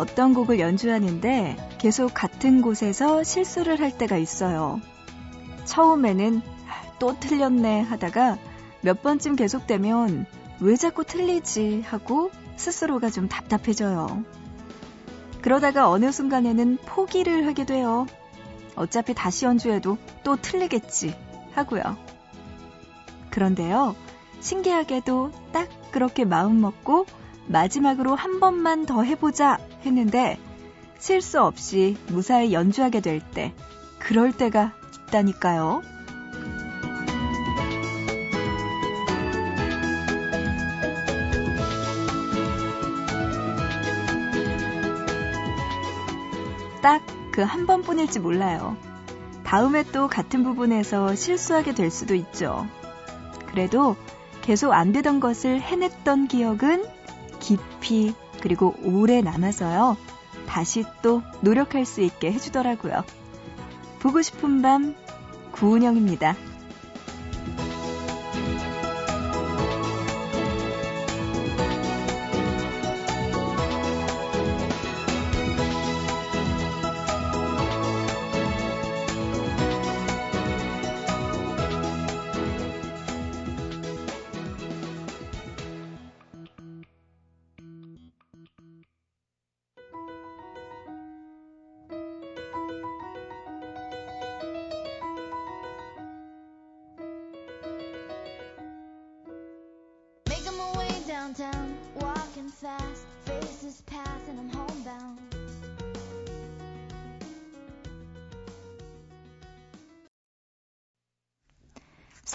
어떤 곡을 연주하는데 계속 같은 곳에서 실수를 할 때가 있어요. 처음에는 또 틀렸네 하다가 몇 번쯤 계속되면 왜 자꾸 틀리지 하고 스스로가 좀 답답해져요. 그러다가 어느 순간에는 포기를 하게 돼요. 어차피 다시 연주해도 또 틀리겠지 하고요. 그런데요, 신기하게도 딱 그렇게 마음 먹고 마지막으로 한 번만 더 해보자 했는데 실수 없이 무사히 연주하게 될 때, 그럴 때가 있다니까요. 딱 그 한 번뿐일지 몰라요. 다음에 또 같은 부분에서 실수하게 될 수도 있죠. 그래도 계속 안 되던 것을 해냈던 기억은 깊이 그리고 오래 남아서요. 다시 또 노력할 수 있게 해주더라고요. 보고 싶은 밤 구은영입니다.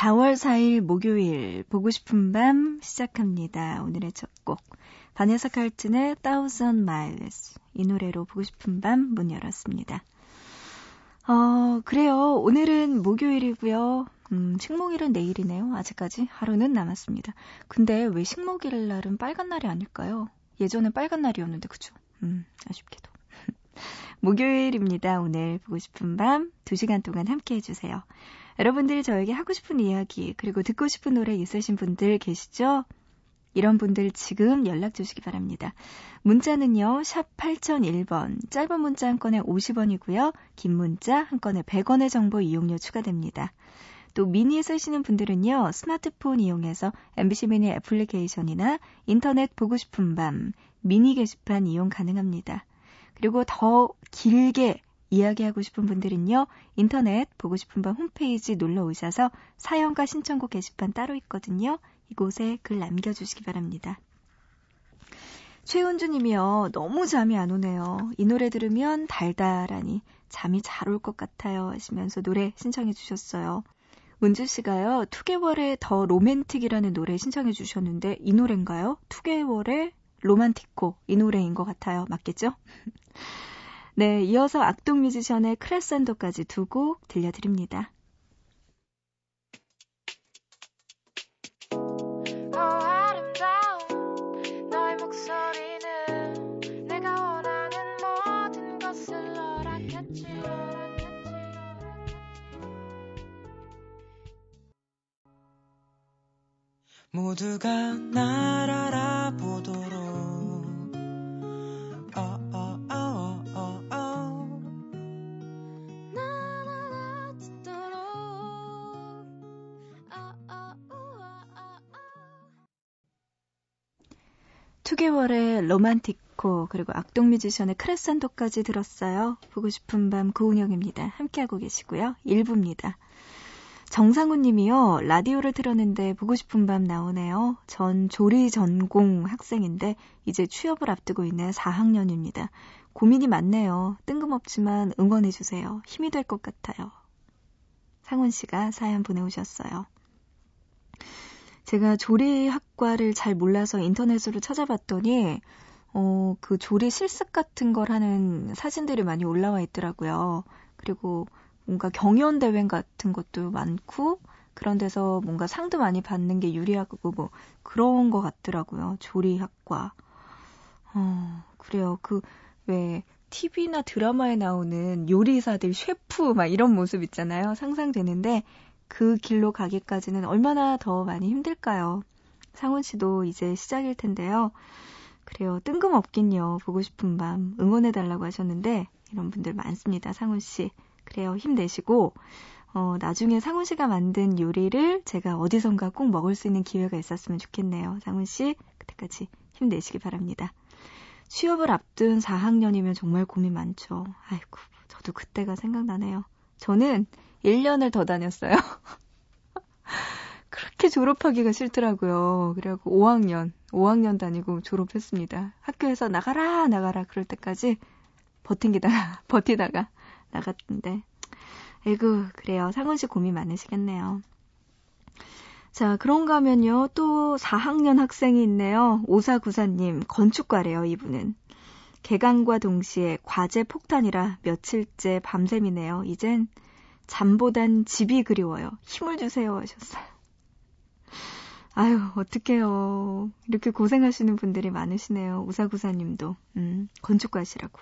4월 4일 목요일 보고 싶은 밤 시작합니다. 오늘의 첫 곡. 바네사 칼튼의 Thousand Miles. 이 노래로 보고 싶은 밤 문 열었습니다. 어, 그래요. 오늘은 목요일이고요. 음, 식목일은 내일이네요. 아직까지 하루는 남았습니다. 근데 왜 식목일 날은 빨간 날이 아닐까요? 예전엔 빨간 날이었는데, 그죠? 음, 아쉽게도. 목요일입니다. 오늘 보고 싶은 밤 2시간 동안 함께 해주세요. 여러분들 저에게 하고 싶은 이야기, 그리고 듣고 싶은 노래 있으신 분들 계시죠? 이런 분들 지금 연락 주시기 바랍니다. 문자는요, 샵 8001번, 짧은 문자 한 건에 50원이고요, 긴 문자 한 건에 100원의 정보 이용료 추가됩니다. 또 미니 쓰시는 분들은요, 스마트폰 이용해서 MBC 미니 애플리케이션이나 인터넷 보고 싶은 밤, 미니 게시판 이용 가능합니다. 그리고 더 길게 이야기하고 싶은 분들은요, 인터넷 보고 싶은 밤 홈페이지 놀러 오셔서 사연과 신청곡 게시판 따로 있거든요. 이곳에 글 남겨주시기 바랍니다. 최은주 님이요. 너무 잠이 안 오네요. 이 노래 들으면 달달하니 잠이 잘 올 것 같아요. 하시면서 노래 신청해 주셨어요. 은주 씨가요. 투개월의 더 로맨틱이라는 노래 신청해 주셨는데 이 노래인가요? 투개월의 로만티코 이 노래인 것 같아요. 맞겠죠? 네, 이어서 악동 뮤지션의 크레센도까지 두 곡 들려드립니다. 어 아름다운 너의 목소리는 내가 원하는 모든 것을 허락했지 모두가 날 알아보도록 2개월의 로만티코 그리고 악동 뮤지션의 크레센도까지 들었어요. 보고 싶은 밤 고은영입니다. 함께하고 계시고요. 1부입니다. 정상훈 님이요. 라디오를 틀었는데 보고 싶은 밤 나오네요. 전 조리 전공 학생인데 이제 취업을 앞두고 있는 4학년입니다. 고민이 많네요. 뜬금없지만 응원해 주세요. 힘이 될 것 같아요. 상훈 씨가 사연 보내오셨어요. 제가 조리학과를 잘 몰라서 인터넷으로 찾아봤더니 어, 그 조리 실습 같은 걸 하는 사진들이 많이 올라와 있더라고요. 그리고 뭔가 경연 대회 같은 것도 많고 그런 데서 뭔가 상도 많이 받는 게 유리하고 뭐 그런 것 같더라고요. 조리학과. 어, 그래요. 그 왜 TV나 드라마에 나오는 요리사들 셰프 막 이런 모습 있잖아요. 상상되는데 그 길로 가기까지는 얼마나 더 많이 힘들까요? 상훈 씨도 이제 시작일 텐데요. 그래요. 뜬금없긴요. 보고 싶은 밤 응원해달라고 하셨는데 이런 분들 많습니다. 상훈 씨. 그래요. 힘내시고 어, 나중에 상훈 씨가 만든 요리를 제가 어디선가 꼭 먹을 수 있는 기회가 있었으면 좋겠네요. 상훈 씨, 그때까지 힘내시기 바랍니다. 취업을 앞둔 4학년이면 정말 고민 많죠. 아이고, 저도 그때가 생각나네요. 저는 1년을 더 다녔어요. 그렇게 졸업하기가 싫더라고요. 그래갖고 5학년, 5학년 다니고 졸업했습니다. 학교에서 나가라, 나가라, 그럴 때까지 버틴기다가, 버티다가 나갔는데, 에구, 그래요. 상훈 씨 고민 많으시겠네요. 자, 그런가 하면요. 또 4학년 학생이 있네요. 오사구사님, 건축과래요, 이분은. 개강과 동시에 과제 폭탄이라 며칠째 밤샘이네요. 이젠 잠보단 집이 그리워요. 힘을 주세요 하셨어요. 아유, 어떡해요. 이렇게 고생하시는 분들이 많으시네요. 우사구사님도. 음, 건축과시라고.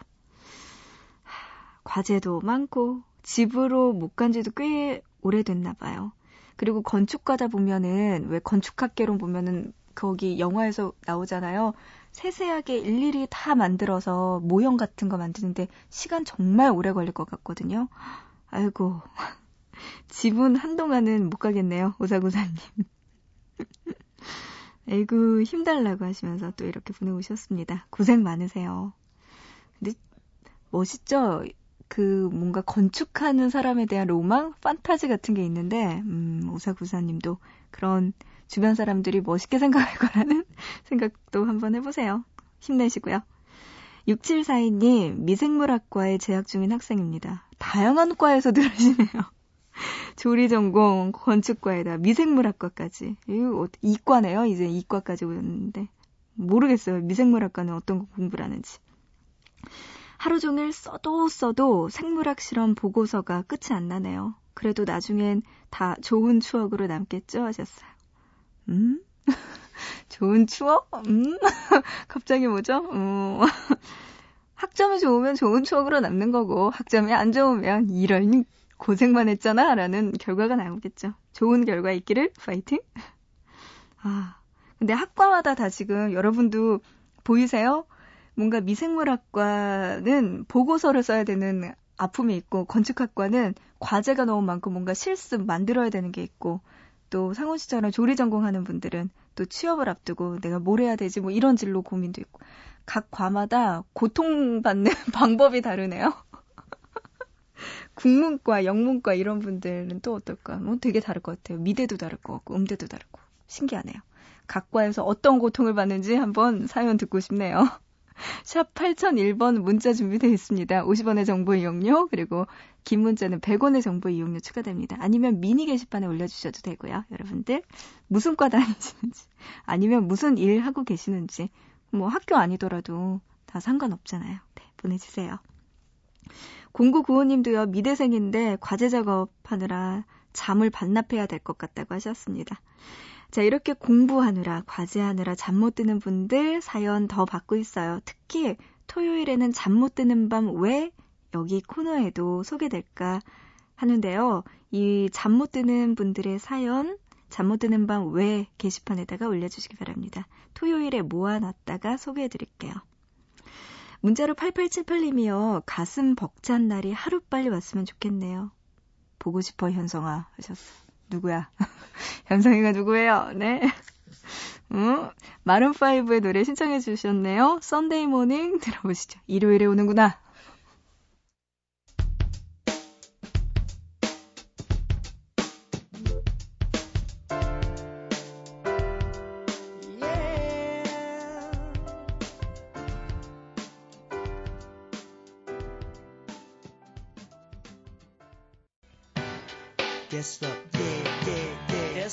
과제도 많고, 집으로 못 간 지도 꽤 오래됐나 봐요. 그리고 건축가다 보면은 왜 건축학개론 보면은 거기 영화에서 나오잖아요. 세세하게 일일이 다 만들어서 모형 같은 거 만드는데 시간 정말 오래 걸릴 것 같거든요. 아이고. 집은 한동안은 못 가겠네요. 오사구사님. 에이구, 힘달라고 하시면서 또 이렇게 보내오셨습니다. 고생 많으세요. 근데 멋있죠? 그 뭔가 건축하는 사람에 대한 로망, 판타지 같은 게 있는데 음, 오사구사님도 그런 주변 사람들이 멋있게 생각할 거라는 생각도 한번 해보세요. 힘내시고요. 6742님, 미생물학과에 재학 중인 학생입니다. 다양한 과에서 들으시네요. 조리 전공, 건축과에다 미생물학과까지. 이과네요. 이제 이과까지 오셨는데. 모르겠어요. 미생물학과는 어떤 거 공부를 하는지. 하루 종일 써도 써도 생물학 실험 보고서가 끝이 안 나네요. 그래도 나중엔 다 좋은 추억으로 남겠죠? 하셨어요. 음? 좋은 추억? 음? 갑자기 뭐죠? 음. 학점이 좋으면 좋은 추억으로 남는 거고, 학점이 안 좋으면 이런 고생만 했잖아. 라는 결과가 나오겠죠. 좋은 결과 있기를, 파이팅! 아. 근데 학과마다 다 지금 여러분도 보이세요? 뭔가 미생물학과는 보고서를 써야 되는 아픔이 있고 건축학과는 과제가 너무 많고 뭔가 실습 만들어야 되는 게 있고 또 상호 씨처럼 조리 전공하는 분들은 또 취업을 앞두고 내가 뭘 해야 되지 뭐 이런 진로 고민도 있고 각 과마다 고통받는 방법이 다르네요. 국문과, 영문과 이런 분들은 또 어떨까? 뭐 되게 다를 것 같아요. 미대도 다를 것 같고 음대도 다르고 신기하네요. 각 과에서 어떤 고통을 받는지 한번 사연 듣고 싶네요. 샵 8001번 문자 준비되어 있습니다. 50원의 정보 이용료, 그리고 긴 문자는 100원의 정보 이용료 추가됩니다. 아니면 미니 게시판에 올려주셔도 되고요. 여러분들, 무슨 과 다니시는지, 아니면 무슨 일 하고 계시는지, 뭐 학교 아니더라도 다 상관없잖아요. 네, 보내주세요. 0995님도요, 미대생인데 과제 작업하느라 잠을 반납해야 될 것 같다고 하셨습니다. 자, 이렇게 공부하느라, 과제하느라 잠 못 드는 분들 사연 더 받고 있어요. 특히 토요일에는 잠 못 드는 밤 왜 여기 코너에도 소개될까 하는데요. 이 잠 못 드는 분들의 사연, 잠 못 드는 밤 왜 게시판에다가 올려주시기 바랍니다. 토요일에 모아놨다가 소개해드릴게요. 문자로 8878님이요. 가슴 벅찬 날이 하루빨리 왔으면 좋겠네요. 보고 싶어 현성아 하셨어. 누구야? 현성이가 누구예요? 네. 음, 마룬5의 노래 신청해 주셨네요. Sunday Morning 들어보시죠. 일요일에 오는구나.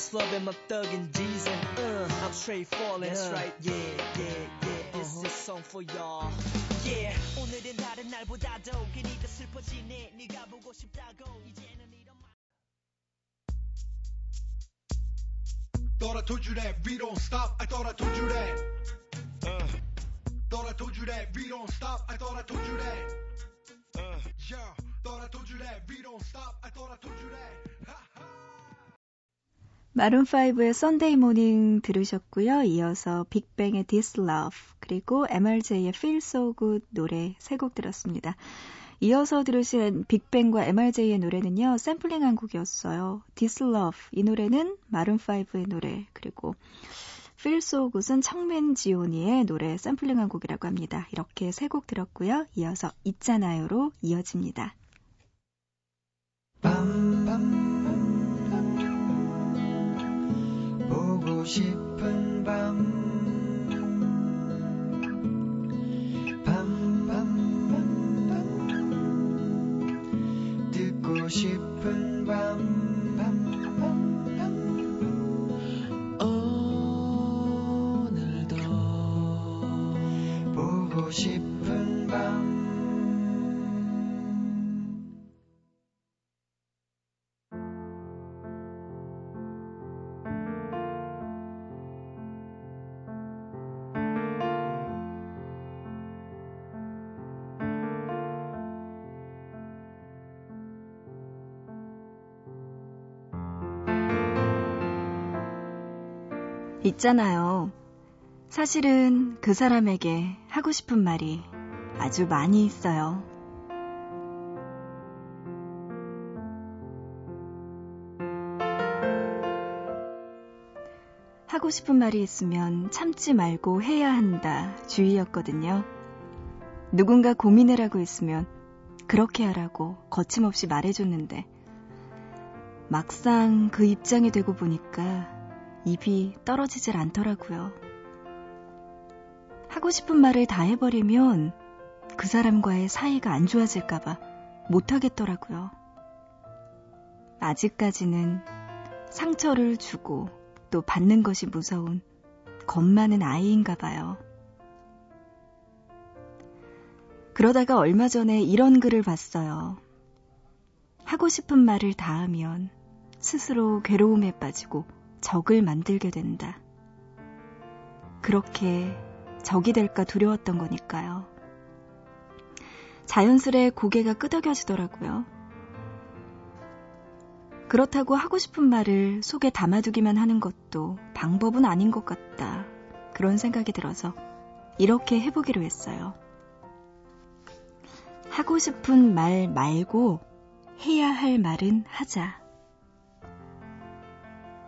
yeah. That's love and my thuggin' G's and uh, I'm straight falling. That's uh. right, yeah, yeah, yeah. This uh-huh. is song for y'all. Yeah. 오늘은 다른 날보다도 괜히 더 슬퍼지네. 네가 보고 싶다고 이제는 이런 말. Thought I told you that we don't stop. I thought I told you that. Uh. Thought I told you that we don't stop. I thought I told you that. Uh. Yeah. Thought I told you that we don't stop. I thought I told you that. 마룬5의 Sunday Morning 들으셨고요. 이어서 빅뱅의 This Love 그리고 MRJ의 Feel So Good 노래 세 곡 들었습니다. 이어서 들으신 빅뱅과 MRJ의 노래는요. 샘플링한 곡이었어요. This Love 이 노래는 마룬5의 노래 그리고 Feel So Good은 척 맨지오니의 노래 샘플링한 곡이라고 합니다. 이렇게 세 곡 들었고요. 이어서 있잖아요로 이어집니다. 밤밤 보고 싶은 밤. 듣고 싶은 밤 있잖아요. 사실은 그 사람에게 하고 싶은 말이 아주 많이 있어요. 하고 싶은 말이 있으면 참지 말고 해야 한다 주의였거든요. 누군가 고민을 하고 있으면 그렇게 하라고 거침없이 말해줬는데 막상 그 입장이 되고 보니까 입이 떨어지질 않더라고요. 하고 싶은 말을 다 해버리면 그 사람과의 사이가 안 좋아질까봐 못하겠더라고요. 아직까지는 상처를 주고 또 받는 것이 무서운 겁 많은 아이인가 봐요. 그러다가 얼마 전에 이런 글을 봤어요. 하고 싶은 말을 다 하면 스스로 괴로움에 빠지고 적을 만들게 된다. 그렇게 적이 될까 두려웠던 거니까요. 자연스레 고개가 끄덕여지더라고요. 그렇다고 하고 싶은 말을 속에 담아두기만 하는 것도 방법은 아닌 것 같다. 그런 생각이 들어서 이렇게 해보기로 했어요. 하고 싶은 말 말고 해야 할 말은 하자.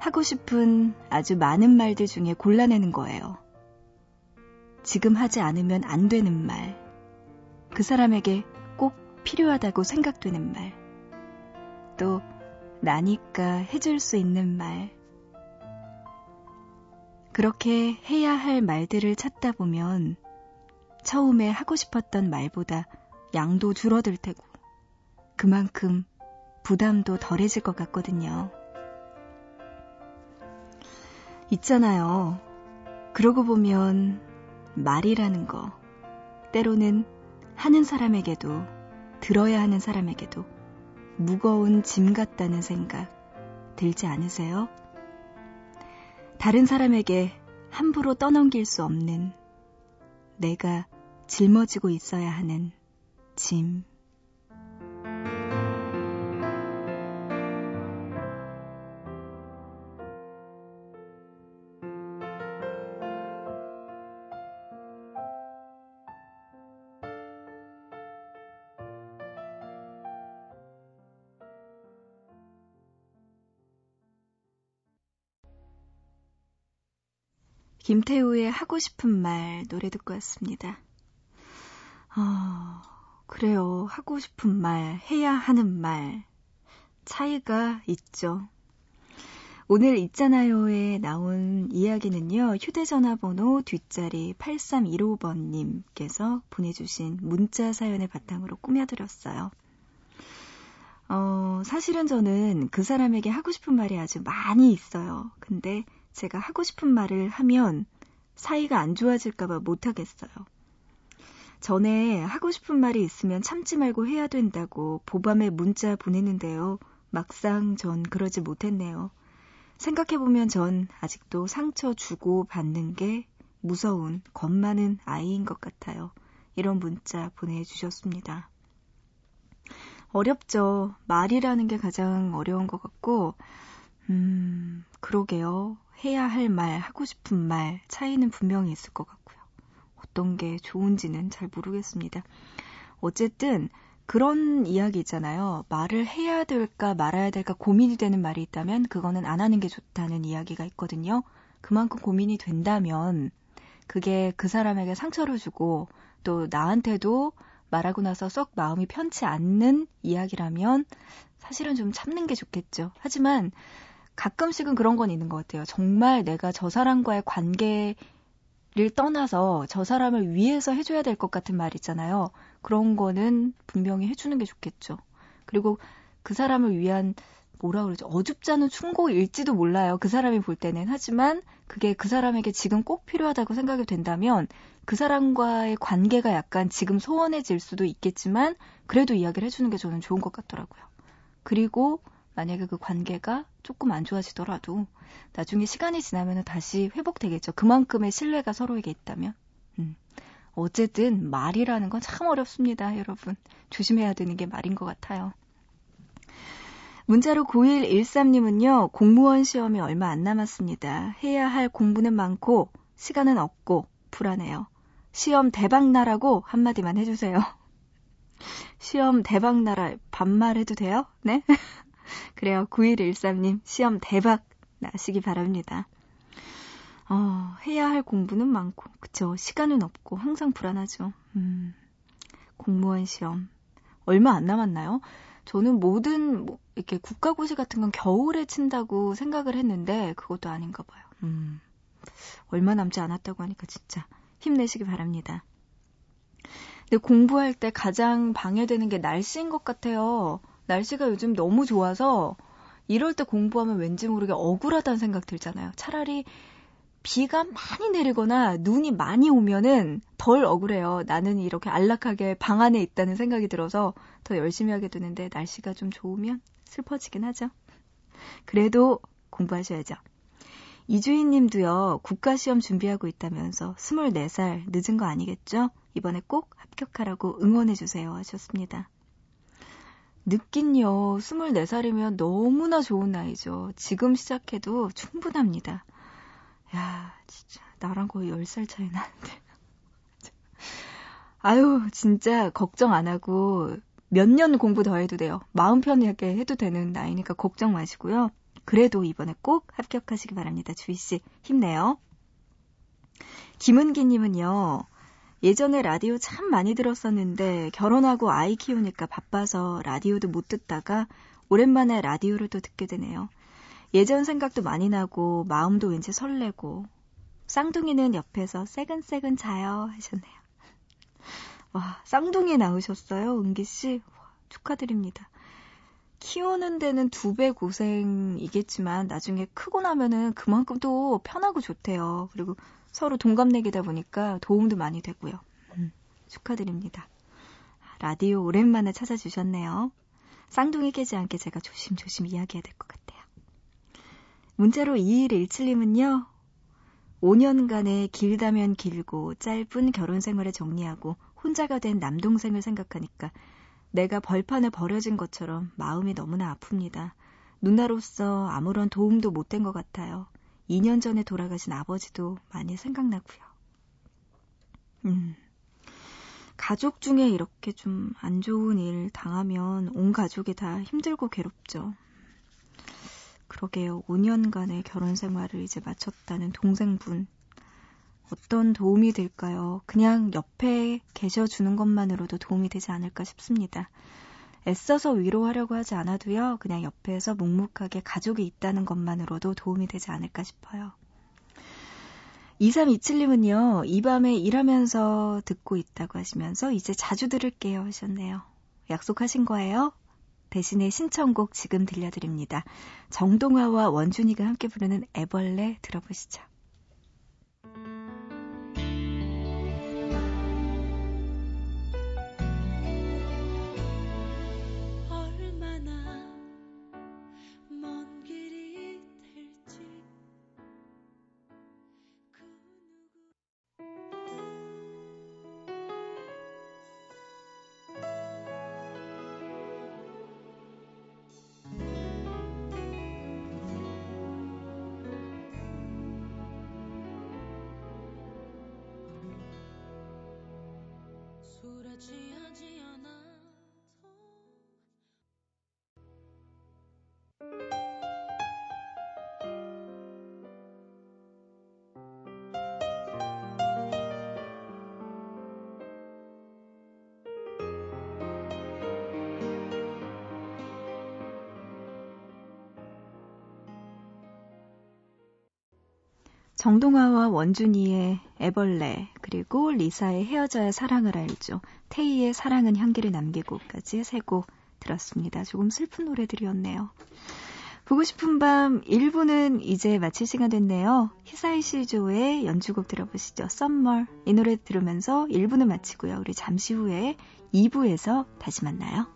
하고 싶은 아주 많은 말들 중에 골라내는 거예요. 지금 하지 않으면 안 되는 말. 그 사람에게 꼭 필요하다고 생각되는 말. 또, 나니까 해줄 수 있는 말. 그렇게 해야 할 말들을 찾다 보면 처음에 하고 싶었던 말보다 양도 줄어들 테고 그만큼 부담도 덜해질 것 같거든요. 있잖아요. 그러고 보면 말이라는 거 때로는 하는 사람에게도 들어야 하는 사람에게도 무거운 짐 같다는 생각 들지 않으세요? 다른 사람에게 함부로 떠넘길 수 없는 내가 짊어지고 있어야 하는 짐. 김태우의 하고 싶은 말 노래 듣고 왔습니다. 어, 그래요. 하고 싶은 말, 해야 하는 말. 차이가 있죠. 오늘 있잖아요에 나온 이야기는요, 휴대전화 번호 뒷자리 8315번님께서 보내주신 문자 사연을 바탕으로 꾸며드렸어요. 어, 사실은 저는 그 사람에게 하고 싶은 말이 아주 많이 있어요. 근데 제가 하고 싶은 말을 하면 사이가 안 좋아질까봐 못하겠어요. 전에 하고 싶은 말이 있으면 참지 말고 해야 된다고 보밤에 문자 보냈는데요. 막상 전 그러지 못했네요. 생각해보면 전 아직도 상처 주고 받는 게 무서운, 겁 많은 아이인 것 같아요. 이런 문자 보내주셨습니다. 어렵죠. 말이라는 게 가장 어려운 것 같고, 음, 그러게요. 해야 할 말, 하고 싶은 말, 차이는 분명히 있을 것 같고요. 어떤 게 좋은지는 잘 모르겠습니다. 어쨌든, 그런 이야기 있잖아요. 말을 해야 될까 말아야 될까 고민이 되는 말이 있다면 그거는 안 하는 게 좋다는 이야기가 있거든요. 그만큼 고민이 된다면 그게 그 사람에게 상처를 주고 또 나한테도 말하고 나서 썩 마음이 편치 않는 이야기라면 사실은 좀 참는 게 좋겠죠. 하지만 가끔씩은 그런 건 있는 것 같아요. 정말 내가 저 사람과의 관계를 떠나서 저 사람을 위해서 해줘야 될 것 같은 말 있잖아요. 그런 거는 분명히 해주는 게 좋겠죠. 그리고 그 사람을 위한 뭐라 그러죠? 어줍잖은 충고일지도 몰라요. 그 사람이 볼 때는. 하지만 그게 그 사람에게 지금 꼭 필요하다고 생각이 된다면 그 사람과의 관계가 약간 지금 소원해질 수도 있겠지만 그래도 이야기를 해주는 게 저는 좋은 것 같더라고요. 그리고 만약에 그 관계가 조금 안 좋아지더라도 나중에 시간이 지나면 다시 회복되겠죠. 그만큼의 신뢰가 서로에게 있다면. 음. 어쨌든 말이라는 건 참 어렵습니다, 여러분. 조심해야 되는 게 말인 것 같아요. 문자로 9113님은요, 공무원 시험이 얼마 안 남았습니다. 해야 할 공부는 많고, 시간은 없고, 불안해요. 시험 대박 나라고 한마디만 해주세요. 시험 대박 나라 반말 해도 돼요? 네? 그래요. 9113님, 시험 대박 나시기 바랍니다. 어, 해야 할 공부는 많고, 그쵸. 시간은 없고, 항상 불안하죠. 음, 공무원 시험. 얼마 안 남았나요? 저는 모든 뭐 이렇게 국가고시 같은 건 겨울에 친다고 생각을 했는데 그것도 아닌가 봐요. 음. 얼마 남지 않았다고 하니까 진짜 힘내시기 바랍니다. 근데 공부할 때 가장 방해되는 게 날씨인 것 같아요. 날씨가 요즘 너무 좋아서 이럴 때 공부하면 왠지 모르게 억울하다는 생각 들잖아요. 차라리 비가 많이 내리거나 눈이 많이 오면은 덜 억울해요. 나는 이렇게 안락하게 방 안에 있다는 생각이 들어서 더 열심히 하게 되는데 날씨가 좀 좋으면 슬퍼지긴 하죠. 그래도 공부하셔야죠. 이주인 님도요, 국가시험 준비하고 있다면서 24살 늦은 거 아니겠죠? 이번에 꼭 합격하라고 응원해주세요 하셨습니다. 늦긴요, 24살이면 너무나 좋은 나이죠. 지금 시작해도 충분합니다. 야, 진짜 나랑 거의 10살 차이 나는데. 아유, 진짜 걱정 안 하고 몇 년 공부 더 해도 돼요. 마음 편하게 해도 되는 나이니까 걱정 마시고요. 그래도 이번에 꼭 합격하시기 바랍니다. 주희 씨, 힘내요. 김은기 님은요, 예전에 라디오 참 많이 들었었는데 결혼하고 아이 키우니까 바빠서 라디오도 못 듣다가 오랜만에 라디오를 또 듣게 되네요. 예전 생각도 많이 나고 마음도 왠지 설레고 쌍둥이는 옆에서 새근새근 자요 하셨네요. 와 쌍둥이 낳으셨어요 은기 씨 축하드립니다. 키우는 데는 두 배 고생이겠지만 나중에 크고 나면은 그만큼 또 편하고 좋대요. 그리고 서로 동갑내기다 보니까 도움도 많이 되고요. 음, 축하드립니다. 라디오 오랜만에 찾아주셨네요. 쌍둥이 깨지 않게 제가 조심조심 이야기해야 될 것 같아요. 문자로 2117님은요, 5년간의 길다면 길고 짧은 결혼 생활을 정리하고 혼자가 된 남동생을 생각하니까 내가 벌판에 버려진 것처럼 마음이 너무나 아픕니다. 누나로서 아무런 도움도 못 된 것 같아요. 2년 전에 돌아가신 아버지도 많이 생각나고요. 음. 가족 중에 이렇게 좀 안 좋은 일 당하면 온 가족이 다 힘들고 괴롭죠. 그러게요. 5년간의 결혼 생활을 이제 마쳤다는 동생분. 어떤 도움이 될까요? 그냥 옆에 계셔주는 것만으로도 도움이 되지 않을까 싶습니다. 애써서 위로하려고 하지 않아도요, 그냥 옆에서 묵묵하게 가족이 있다는 것만으로도 도움이 되지 않을까 싶어요. 2327님은요, 이 밤에 일하면서 듣고 있다고 하시면서 이제 자주 들을게요 하셨네요. 약속하신 거예요? 대신에 신청곡 지금 들려드립니다. 정동화와 원준이가 함께 부르는 애벌레 들어보시죠. 정동화와 원준이의 애벌레, 그리고 리사의 헤어져야 사랑을 알죠. 태희의 사랑은 향기를 남기고까지 세 곡 들었습니다. 조금 슬픈 노래들이었네요. 보고 싶은 밤 1부는 이제 마칠 시간 됐네요. 히사이시 조의 연주곡 들어보시죠. Summer. 이 노래 들으면서 1부는 마치고요. 우리 잠시 후에 2부에서 다시 만나요.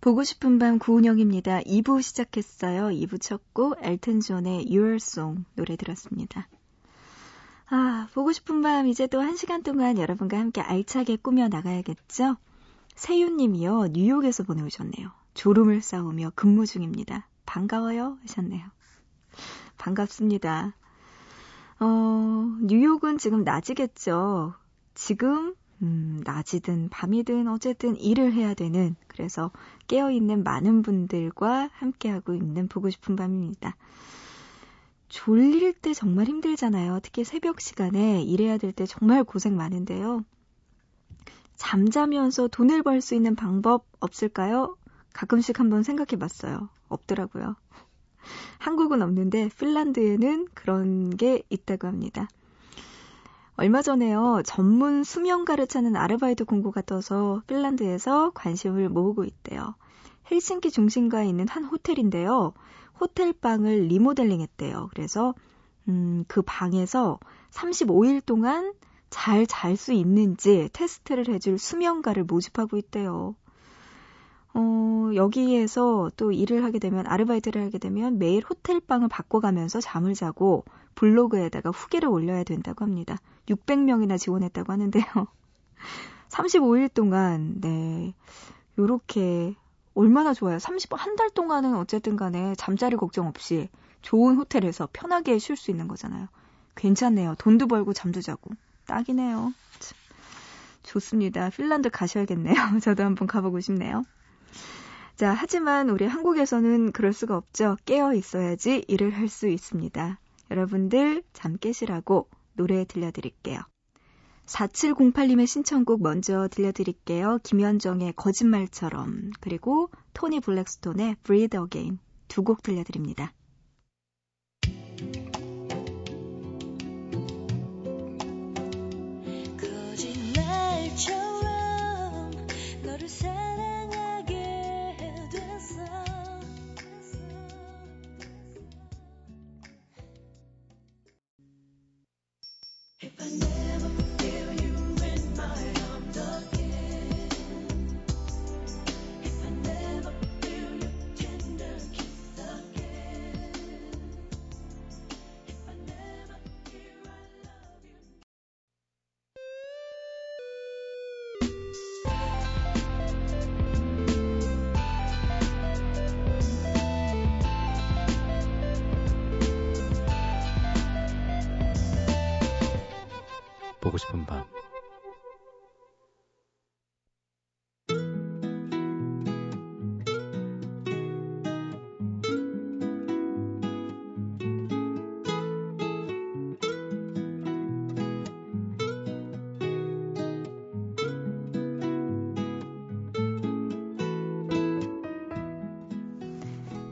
보고 싶은 밤 구은영입니다. 2부 시작했어요. 2부 첫 곡 엘튼 존의 Your Song 노래 들었습니다. 아, 보고 싶은 밤 이제 또한 시간 동안 여러분과 함께 알차게 꾸며 나가야겠죠? 세윤 님이요 뉴욕에서 보내오셨네요. 졸음을 싸우며 근무 중입니다. 반가워요 하셨네요. 반갑습니다. 어, 뉴욕은 지금 낮이겠죠. 지금 음, 낮이든 밤이든 어쨌든 일을 해야 되는 그래서 깨어있는 많은 분들과 함께하고 있는 보고 싶은 밤입니다. 졸릴 때 정말 힘들잖아요. 특히 새벽 시간에 일해야 될 때 정말 고생 많은데요. 잠자면서 돈을 벌 수 있는 방법 없을까요? 가끔씩 한번 생각해 봤어요. 없더라고요. 한국은 없는데 핀란드에는 그런 게 있다고 합니다. 얼마 전에요. 전문 수면가를 찾는 아르바이트 공고가 떠서 핀란드에서 관심을 모으고 있대요. 헬싱키 중심가에 있는 한 호텔인데요. 호텔 방을 리모델링 했대요. 그래서 음, 그 방에서 35일 동안 잘 잘 수 있는지 테스트를 해줄 수면가를 모집하고 있대요. 어, 여기에서 또 일을 하게 되면, 아르바이트를 하게 되면 매일 호텔 방을 바꿔가면서 잠을 자고 블로그에다가 후기를 올려야 된다고 합니다. 600명이나 지원했다고 하는데요. 35일 동안, 네. 요렇게, 얼마나 좋아요. 30, 한 달 동안은 어쨌든 간에 잠자리 걱정 없이 좋은 호텔에서 편하게 쉴 수 있는 거잖아요. 괜찮네요. 돈도 벌고 잠도 자고. 딱이네요. 참, 좋습니다. 핀란드 가셔야겠네요. 저도 한번 가보고 싶네요. 자, 하지만 우리 한국에서는 그럴 수가 없죠. 깨어 있어야지 일을 할 수 있습니다. 여러분들 잠 깨시라고 노래 들려드릴게요. 4708님의 신청곡 먼저 들려드릴게요. 김현정의 거짓말처럼 그리고 토니 블랙스톤의 Breathe Again 두 곡 들려드립니다. 거짓말처럼 너를 I never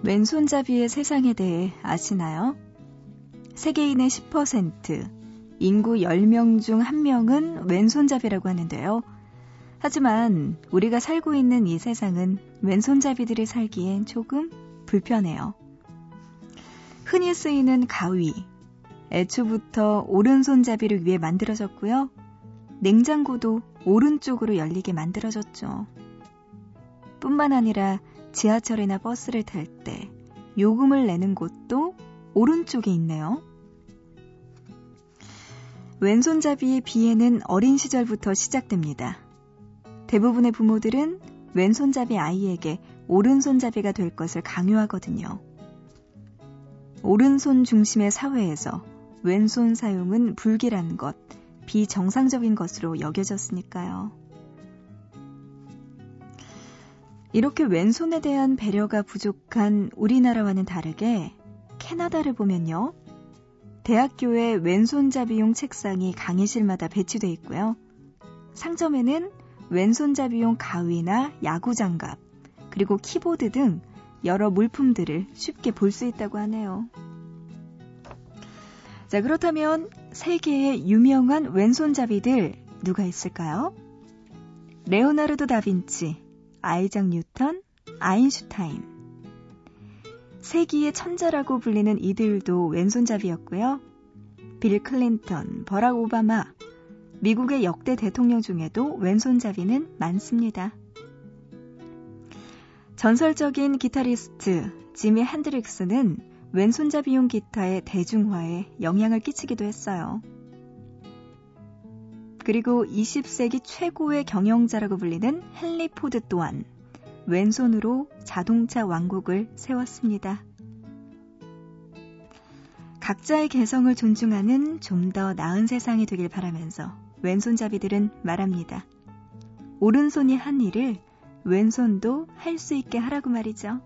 왼손잡이의 세상에 대해 아시나요? 세계인의 10%, 인구 10명 중 1명은 왼손잡이라고 하는데요. 하지만 우리가 살고 있는 이 세상은 왼손잡이들이 살기엔 조금 불편해요. 흔히 쓰이는 가위, 애초부터 오른손잡이를 위해 만들어졌고요. 냉장고도 오른쪽으로 열리게 만들어졌죠. 뿐만 아니라 지하철이나 버스를 탈 때 요금을 내는 곳도 오른쪽에 있네요. 왼손잡이의 비애는 어린 시절부터 시작됩니다. 대부분의 부모들은 왼손잡이 아이에게 오른손잡이가 될 것을 강요하거든요. 오른손 중심의 사회에서 왼손 사용은 불길한 것, 비정상적인 것으로 여겨졌으니까요. 이렇게 왼손에 대한 배려가 부족한 우리나라와는 다르게 캐나다를 보면요. 대학교에 왼손잡이용 책상이 강의실마다 배치돼 있고요. 상점에는 왼손잡이용 가위나 야구 장갑, 그리고 키보드 등 여러 물품들을 쉽게 볼 수 있다고 하네요. 자, 그렇다면 세계의 유명한 왼손잡이들 누가 있을까요? 레오나르도 다빈치, 아이작 뉴턴, 아인슈타인. 세기의 천재라고 불리는 이들도 왼손잡이였고요. 빌 클린턴, 버락 오바마, 미국의 역대 대통령 중에도 왼손잡이는 많습니다. 전설적인 기타리스트 지미 핸드릭스는 왼손잡이용 기타의 대중화에 영향을 끼치기도 했어요. 그리고 20세기 최고의 경영자라고 불리는 헨리 포드 또한 왼손으로 자동차 왕국을 세웠습니다. 각자의 개성을 존중하는 좀 더 나은 세상이 되길 바라면서 왼손잡이들은 말합니다. 오른손이 한 일을 왼손도 할 수 있게 하라고 말이죠.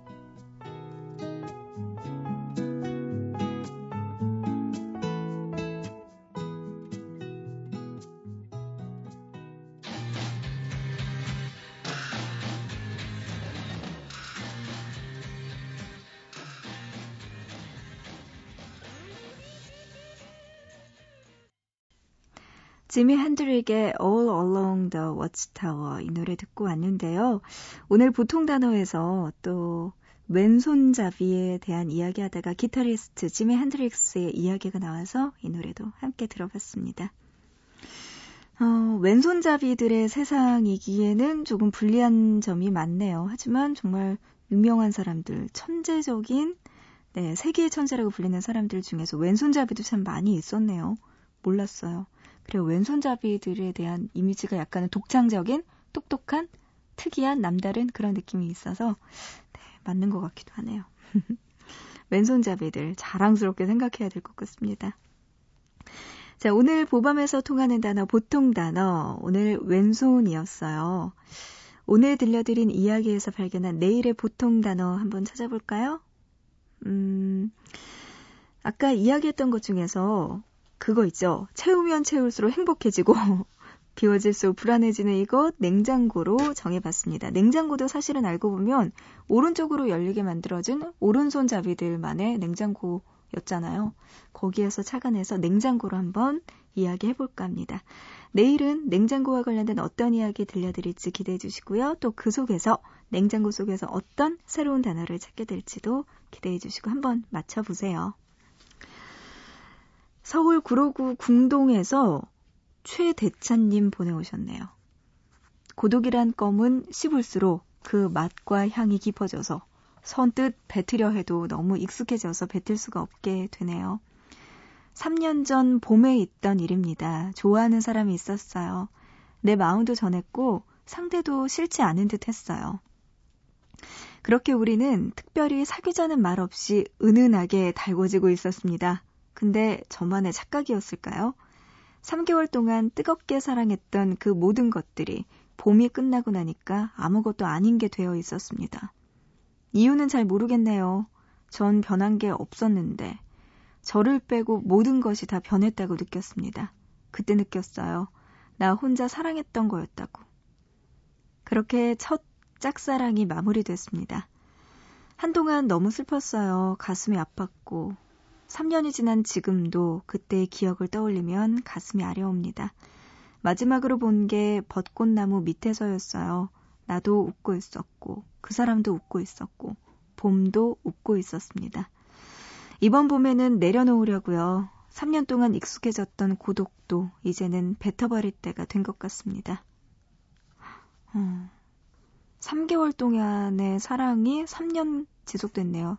지미 핸드릭의 All Along the Watchtower 이 노래 듣고 왔는데요. 오늘 보통 단어에서 또 왼손잡이에 대한 이야기 하다가 기타리스트 지미 핸드릭스의 이야기가 나와서 이 노래도 함께 들어봤습니다. 어, 왼손잡이들의 세상이기에는 조금 불리한 점이 많네요. 하지만 정말 유명한 사람들, 천재적인 네, 세계의 천재라고 불리는 사람들 중에서 왼손잡이도 참 많이 있었네요. 몰랐어요. 그리고 왼손잡이들에 대한 이미지가 약간은 독창적인, 똑똑한, 특이한, 남다른 그런 느낌이 있어서 네, 맞는 것 같기도 하네요. 왼손잡이들 자랑스럽게 생각해야 될 것 같습니다. 자, 오늘 보밤에서 통하는 단어, 보통 단어, 오늘 왼손이었어요. 오늘 들려드린 이야기에서 발견한 내일의 보통 단어 한번 찾아볼까요? 음, 아까 이야기했던 것 중에서 그거 있죠. 채우면 채울수록 행복해지고 비워질수록 불안해지는 이것 냉장고로 정해봤습니다. 냉장고도 사실은 알고 보면 오른쪽으로 열리게 만들어진 오른손잡이들만의 냉장고였잖아요. 거기에서 착안해서 냉장고로 한번 이야기해볼까 합니다. 내일은 냉장고와 관련된 어떤 이야기 들려드릴지 기대해 주시고요. 또 그 속에서 냉장고 속에서 어떤 새로운 단어를 찾게 될지도 기대해 주시고 한번 맞춰보세요. 서울 구로구 궁동에서 최대찬님 보내오셨네요. 고독이란 껌은 씹을수록 그 맛과 향이 깊어져서 선뜻 뱉으려 해도 너무 익숙해져서 뱉을 수가 없게 되네요. 3년 전 봄에 있던 일입니다. 좋아하는 사람이 있었어요. 내 마음도 전했고 상대도 싫지 않은 듯 했어요. 그렇게 우리는 특별히 사귀자는 말 없이 은은하게 달궈지고 있었습니다. 근데 저만의 착각이었을까요? 3개월 동안 뜨겁게 사랑했던 그 모든 것들이 봄이 끝나고 나니까 아무것도 아닌 게 되어 있었습니다. 이유는 잘 모르겠네요. 전 변한 게 없었는데 저를 빼고 모든 것이 다 변했다고 느꼈습니다. 그때 느꼈어요. 나 혼자 사랑했던 거였다고. 그렇게 첫 짝사랑이 마무리됐습니다. 한동안 너무 슬펐어요. 가슴이 아팠고 3년이 지난 지금도 그때의 기억을 떠올리면 가슴이 아려옵니다. 마지막으로 본 게 벚꽃나무 밑에서였어요. 나도 웃고 있었고 그 사람도 웃고 있었고 봄도 웃고 있었습니다. 이번 봄에는 내려놓으려고요. 3년 동안 익숙해졌던 고독도 이제는 뱉어버릴 때가 된 것 같습니다. 음, 3개월 동안의 사랑이 3년 지속됐네요.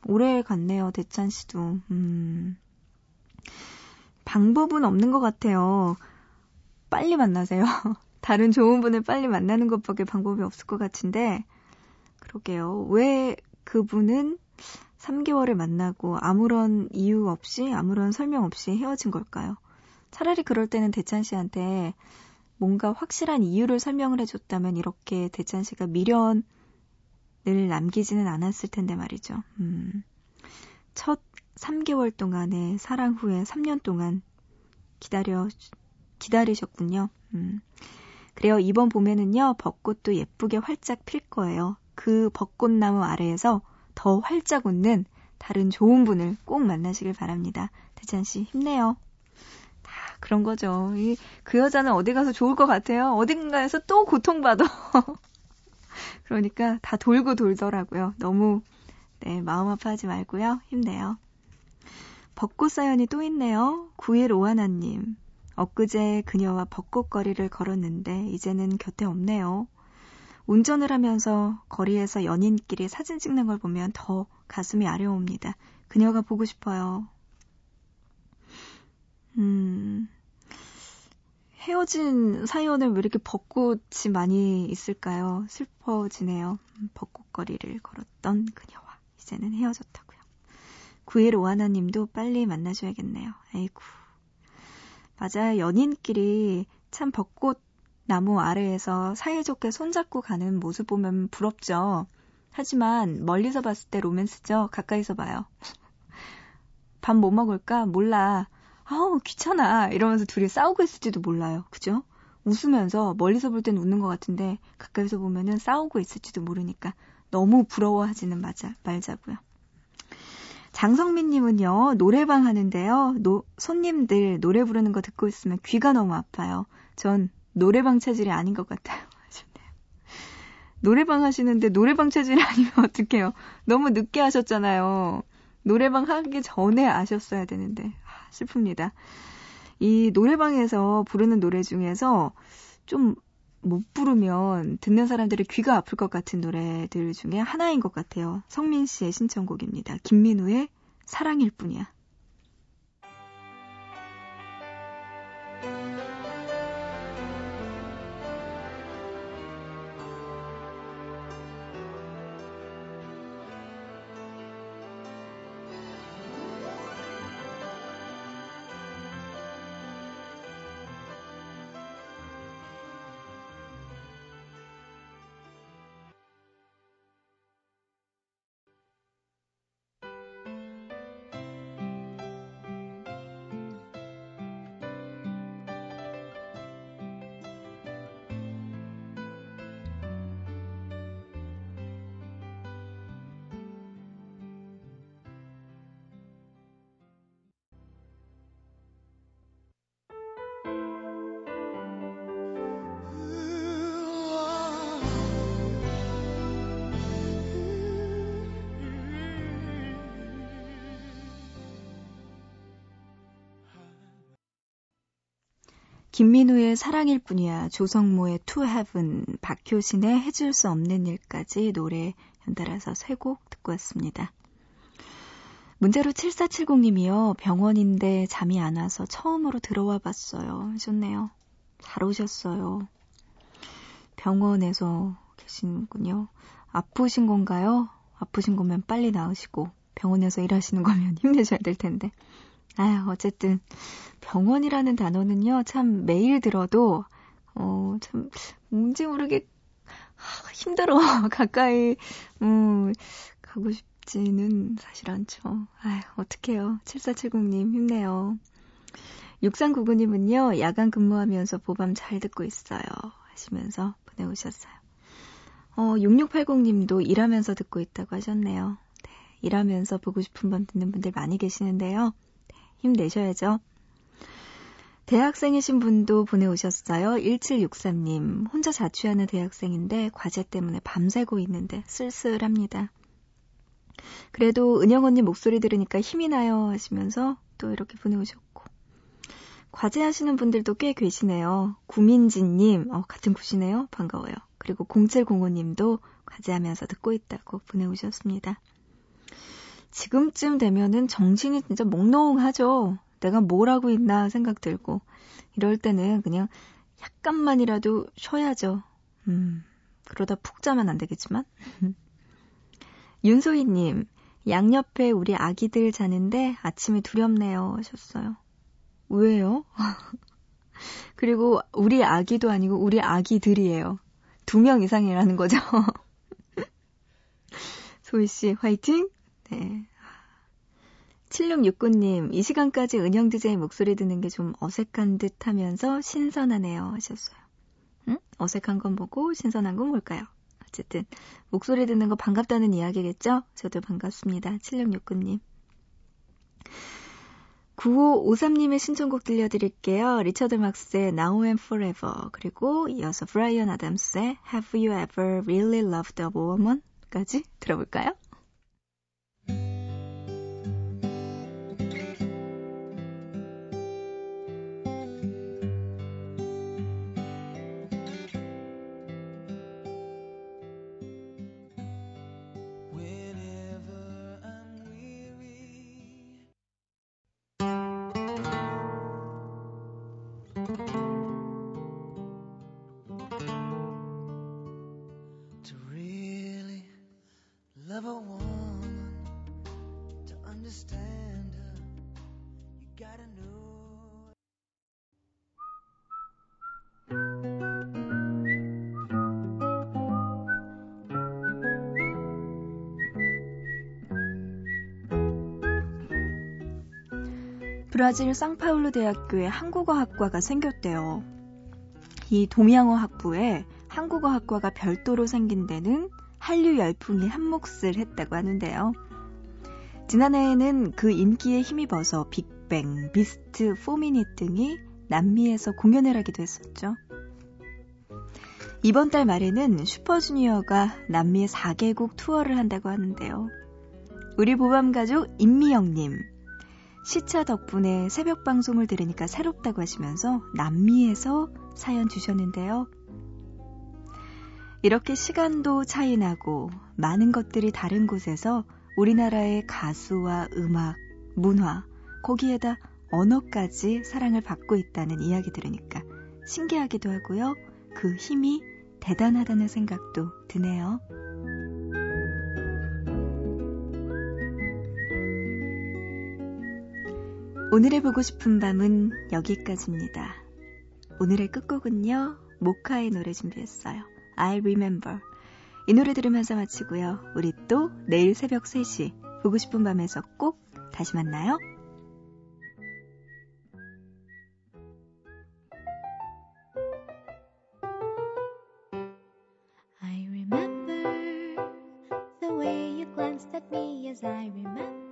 참, 오래 갔네요, 대찬 씨도. 음, 방법은 없는 것 같아요. 빨리 만나세요. 다른 좋은 분을 빨리 만나는 것밖에 방법이 없을 것 같은데, 그러게요. 왜 그분은 3개월을 만나고 아무런 이유 없이, 아무런 설명 없이 헤어진 걸까요? 차라리 그럴 때는 대찬 씨한테 뭔가 확실한 이유를 설명을 해줬다면 이렇게 대찬 씨가 미련 을 남기지는 않았을 텐데 말이죠. 음, 첫 3개월 동안의 사랑 후에 3년 동안 기다려, 기다리셨군요. 음. 그래요. 이번 봄에는요, 벚꽃도 예쁘게 활짝 필 거예요. 그 벚꽃나무 아래에서 더 활짝 웃는 다른 좋은 분을 꼭 만나시길 바랍니다. 대찬 씨, 힘내요. 다 그런 거죠. 이, 그 여자는 어디 가서 좋을 것 같아요. 어딘가에서 또 고통받아. 그러니까 다 돌고 돌더라고요. 너무, 네, 마음 아파하지 말고요. 힘내요. 벚꽃 사연이 또 있네요. 9일 오하나님. 엊그제 그녀와 벚꽃거리를 걸었는데 이제는 곁에 없네요. 운전을 하면서 거리에서 연인끼리 사진 찍는 걸 보면 더 가슴이 아려옵니다. 그녀가 보고 싶어요. 음, 헤어진 사연을 왜 이렇게 벚꽃이 많이 있을까요? 슬퍼지네요. 음, 벚꽃거리를 걸었던 그녀와 이제는 헤어졌다고요. 9일 오하나님도 빨리 만나줘야겠네요. 아이고. 맞아요. 연인끼리 참 벚꽃 나무 아래에서 사이좋게 손잡고 가는 모습 보면 부럽죠. 하지만 멀리서 봤을 때 로맨스죠. 가까이서 봐요. 밥 뭐 먹을까? 몰라. 아우, 귀찮아. 이러면서 둘이 싸우고 있을지도 몰라요. 그죠? 웃으면서 멀리서 볼 땐 웃는 것 같은데 가까이서 보면은 싸우고 있을지도 모르니까 너무 부러워하지는 마자, 말자고요. 장성민님은요, 노래방 하는데요, 노, 손님들 노래 부르는 거 듣고 있으면 귀가 너무 아파요. 전 노래방 체질이 아닌 것 같아요. 하셨네요. 노래방 하시는데 노래방 체질이 아니면 어떡해요. 너무 늦게 하셨잖아요. 노래방 하기 전에 아셨어야 되는데. 아, 슬픕니다. 이 노래방에서 부르는 노래 중에서 좀 못 부르면 듣는 사람들의 귀가 아플 것 같은 노래들 중에 하나인 것 같아요. 성민 씨의 신청곡입니다. 김민우의 사랑일 뿐이야. 김민우의 사랑일 뿐이야, 조성모의 To Heaven, 박효신의 해줄 수 없는 일까지 노래 연달아서 세 곡 듣고 왔습니다. 문자로 7470님이요. 병원인데 잠이 안 와서 처음으로 들어와 봤어요. 하셨네요. 잘 오셨어요. 병원에서 계시는군요. 아프신 건가요? 아프신 거면 빨리 나으시고 병원에서 일하시는 거면 힘내셔야 될 텐데. 아유, 어쨌든 병원이라는 단어는요, 참 매일 들어도 어, 참 뭔지 모르게 하, 힘들어. 가까이 음, 가고 싶지는 사실 않죠. 아유, 어떡해요. 7470님 힘내요. 6399님은요, 야간 근무하면서 보밤 잘 듣고 있어요. 하시면서 보내오셨어요. 어, 6680님도 일하면서 듣고 있다고 하셨네요. 네, 일하면서 보고 싶은 밤 듣는 분들 많이 계시는데요. 네, 힘내셔야죠. 대학생이신 분도 보내오셨어요. 1763님. 혼자 자취하는 대학생인데 과제 때문에 밤새고 있는데 쓸쓸합니다. 그래도 은영 언니 목소리 들으니까 힘이 나요 하시면서 또 이렇게 보내오셨고. 과제 하시는 분들도 꽤 계시네요. 구민진님, 어, 같은 구시네요. 반가워요. 그리고 0705님도 과제하면서 듣고 있다고 보내오셨습니다. 지금쯤 되면은 정신이 진짜 몽롱하죠. 내가 뭘 하고 있나 생각 들고. 이럴 때는 그냥 약간만이라도 쉬어야죠. 음, 그러다 푹 자면 안 되겠지만. 윤소희님, 양옆에 우리 아기들 자는데 아침이 두렵네요 하셨어요. 왜요? 그리고 우리 아기도 아니고 우리 아기들이에요. 두 명 이상이라는 거죠. 소희 씨 화이팅! 네. 7669님, 이 시간까지 은영 DJ 목소리 듣는 게 좀 어색한 듯 하면서 신선하네요 하셨어요. 응? 어색한 건 뭐고 신선한 건 뭘까요? 어쨌든 목소리 듣는 거 반갑다는 이야기겠죠? 저도 반갑습니다. 7669님. 9553님의 신청곡 들려드릴게요. 리처드 막스의 Now and Forever 그리고 이어서 브라이언 아담스의 Have You Ever Really Loved a Woman? 까지 들어볼까요? 브라질 상파울루 대학교에 한국어 학과가 생겼대요. 이 동양어 학부에 한국어 학과가 별도로 생긴 데는 한류 열풍이 한몫을 했다고 하는데요. 지난해에는 그 인기에 힘입어서 빅뱅, 비스트, 포미닛 등이 남미에서 공연을 하기도 했었죠. 이번 달 말에는 슈퍼주니어가 남미의 4개국 투어를 한다고 하는데요. 우리 보밤 가족 임미영님, 시차 덕분에 새벽 방송을 들으니까 새롭다고 하시면서 남미에서 사연 주셨는데요. 이렇게 시간도 차이 나고 많은 것들이 다른 곳에서 우리나라의 가수와 음악, 문화, 거기에다 언어까지 사랑을 받고 있다는 이야기 들으니까 신기하기도 하고요. 그 힘이 대단하다는 생각도 드네요. 오늘의 보고 싶은 밤은 여기까지입니다. 오늘의 끝곡은요, 모카의 노래 준비했어요. I remember. 이 노래 들으면서 마치고요. 우리 또 내일 새벽 3시 보고 싶은 밤에서 꼭 다시 만나요. I remember the way you glanced at me as I remember